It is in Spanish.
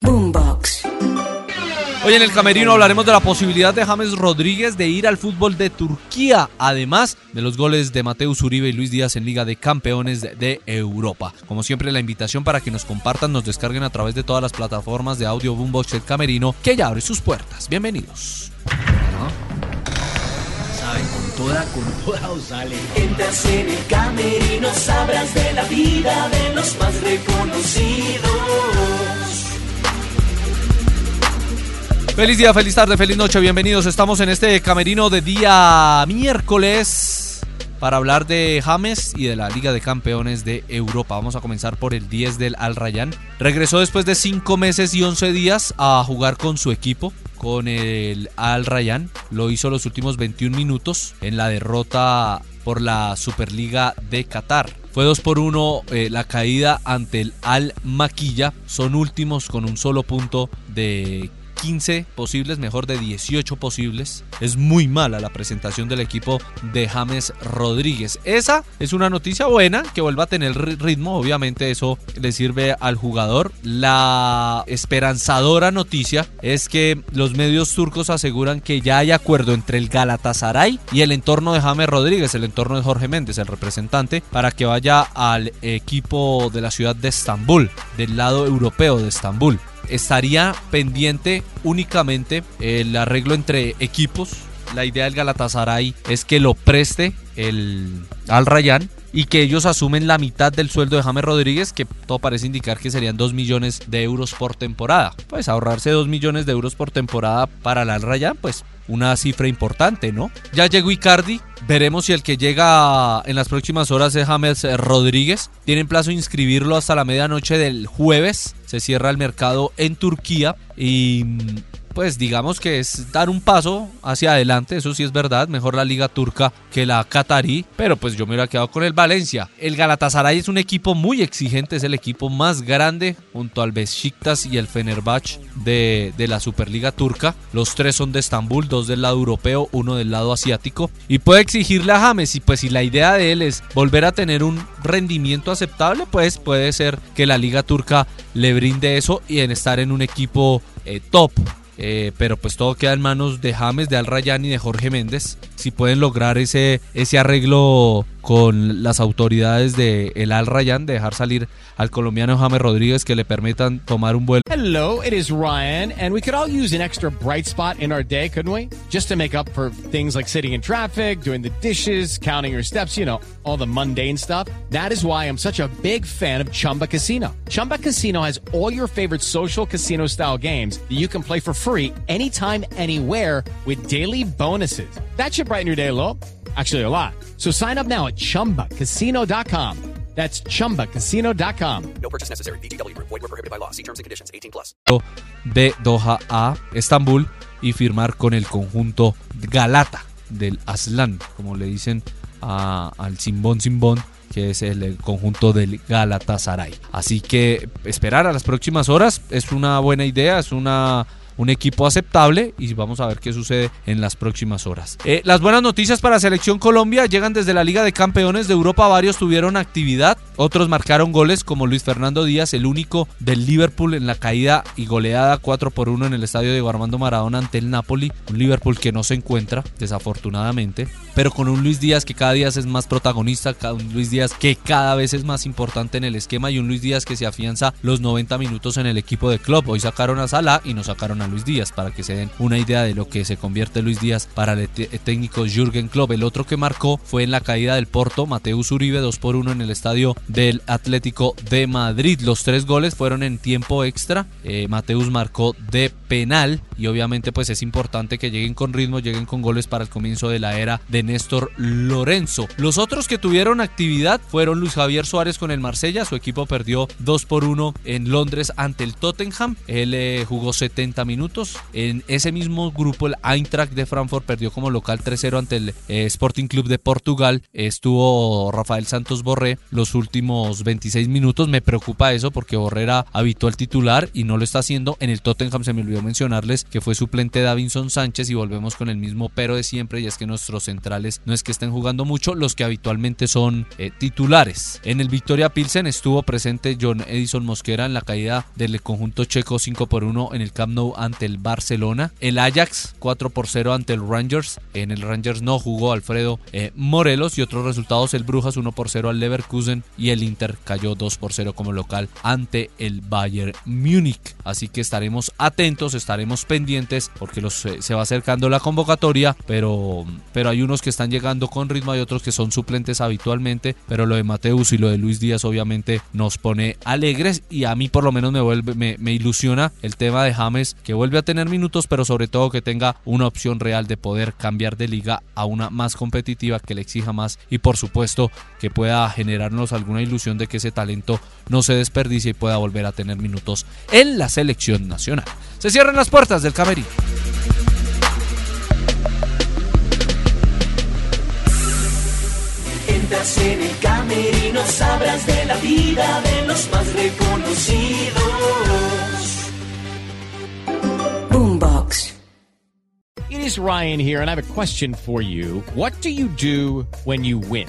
Boombox. Hoy en el Camerino hablaremos de la posibilidad de James Rodríguez de ir al fútbol de Turquía, además de los goles de Mateus Uribe y Luis Díaz en Liga de Campeones de Europa. Como siempre, la invitación para que nos compartan, nos descarguen a través de todas las plataformas de audio Boombox El Camerino, que ya abre sus puertas. Bienvenidos. Saben, con toda, con toda os sale. Entras en el camerino, sabrás de la vida de los más reconocidos. Feliz día, feliz tarde, feliz noche, bienvenidos. Estamos en este camerino de día miércoles para hablar de James y de la Liga de Campeones de Europa. Vamos a comenzar por el 10 del Al Rayyan. Regresó después de 5 meses y 11 días a jugar con su equipo, con el Al Rayyan. Lo hizo los últimos 21 minutos en la derrota por la Superliga de Qatar. Fue 2 por 1 eh, la caída ante el Al Maquilla. Son últimos con un solo punto de 15 posibles, mejor de 18 posibles. Es muy mala la presentación del equipo de James Rodríguez. Esa es una noticia buena, que vuelva a tener ritmo. Obviamente eso le sirve al jugador. La esperanzadora noticia es que los medios turcos aseguran que ya hay acuerdo entre el Galatasaray y el entorno de James Rodríguez, el entorno de Jorge Méndez, el representante, para que vaya al equipo de la ciudad de Estambul, del lado europeo de Estambul estaría pendiente únicamente el arreglo entre equipos. La idea del Galatasaray es que lo preste el Al Rayyan y que ellos asumen la mitad del sueldo de James Rodríguez, que todo parece indicar que serían 2 millones de euros por temporada. Pues ahorrarse 2 millones de euros por temporada para el Al Rayyan, pues una cifra importante, ¿no? Ya llegó Icardi, veremos si el que llega en las próximas horas es James Rodríguez. Tienen plazo de inscribirlo hasta la medianoche del jueves. Se cierra el mercado en Turquía y pues digamos que es dar un paso hacia adelante, eso sí es verdad, mejor la liga turca que la catarí, pero pues yo me hubiera quedado con el Valencia. El Galatasaray es un equipo muy exigente, es el equipo más grande junto al Besiktas y el Fenerbahce de, de la Superliga turca. Los tres son de Estambul, dos del lado europeo, uno del lado asiático y puede exigirle a James y pues si la idea de él es volver a tener un rendimiento aceptable, pues puede ser que la liga turca le brinde eso y en estar en un equipo eh, top. Eh, pero pues todo queda en manos de James, de Al Rayyan y de Jorge Méndez. Si pueden lograr ese, ese arreglo con las autoridades de el Al Rayyan, de dejar salir al colombiano James Rodríguez que le permitan tomar un vuelo. Hello, it is Ryan, and we could all use an extra bright spot in our day, couldn't we? Just to make up for things like sitting in traffic, doing the dishes, counting your steps, you know, all the mundane stuff. That is why I'm such a big fan of Chumba Casino. Chumba Casino has all your favorite social casino style games that you can play for free anytime, anywhere with daily bonuses. That should brighten your day a little. Actually, a lot. So sign up now at chumbacasino.com. That's chumbacasino.com. No purchase necessary. BGW. Void were prohibited by law. See terms and conditions. 18 plus. de Doha a Estambul y firmar con el conjunto Galata del Aslan, como le dicen a- al Simbón Simbón que es el, el conjunto del Galatasaray. Así que esperar a las próximas horas es una buena idea, es una un equipo aceptable y vamos a ver qué sucede en las próximas horas. Eh, las buenas noticias para Selección Colombia llegan desde la Liga de Campeones de Europa. Varios tuvieron actividad, otros marcaron goles como Luis Fernando Díaz, el único del Liverpool en la caída y goleada 4 por 1 en el estadio de Armando Maradona ante el Napoli. Un Liverpool que no se encuentra, desafortunadamente, pero con un Luis Díaz que cada día es más protagonista, un Luis Díaz que cada vez es más importante en el esquema y un Luis Díaz que se afianza los 90 minutos en el equipo de club. Hoy sacaron a Salah y no sacaron a Luis Díaz para que se den una idea de lo que se convierte Luis Díaz para el técnico Jürgen Klopp. El otro que marcó fue en la caída del Porto, Mateus Uribe 2 por 1 en el estadio del Atlético de Madrid. Los tres goles fueron en tiempo extra. Eh, Mateus marcó de penal y obviamente pues es importante que lleguen con ritmo, lleguen con goles para el comienzo de la era de Néstor Lorenzo. Los otros que tuvieron actividad fueron Luis Javier Suárez con el Marsella, su equipo perdió 2 por 1 en Londres ante el Tottenham, él eh, jugó 70 minutos, en ese mismo grupo el Eintracht de Frankfurt perdió como local 3-0 ante el eh, Sporting Club de Portugal, estuvo Rafael Santos Borré los últimos 26 minutos, me preocupa eso porque Borré era habitual titular y no lo está haciendo, en el Tottenham se me olvidó mencionarles que fue suplente Davinson Sánchez y volvemos con el mismo pero de siempre y es que nuestros centrales no es que estén jugando mucho, los que habitualmente son eh, titulares. En el Victoria Pilsen estuvo presente John Edison Mosquera en la caída del conjunto checo 5 por 1 en el Camp Nou ante el Barcelona. El Ajax 4 por 0 ante el Rangers. En el Rangers no jugó Alfredo eh, Morelos y otros resultados el Brujas 1 por 0 al Leverkusen y el Inter cayó 2 por 0 como local ante el Bayern Múnich. Así que estaremos atentos, estaremos pendientes porque eh, se va acercando la convocatoria, pero, pero hay unos que están llegando con ritmo, hay otros que son suplentes habitualmente, pero lo de Mateus y lo de Luis Díaz obviamente nos pone alegres y a mí por lo menos me, vuelve, me, me ilusiona el tema de James que vuelve a tener minutos, pero sobre todo que tenga una opción real de poder cambiar de liga a una más competitiva que le exija más y por supuesto que pueda generarnos alguna ilusión de que ese talento no se desperdicie y pueda volver a tener minutos en la selección nacional. Se cierran las puertas del camerino. Entras en el camerino, sabrás de la vida de los más reconocidos. Boombox. It is Ryan here, and I have a question for you. What do you do when you win?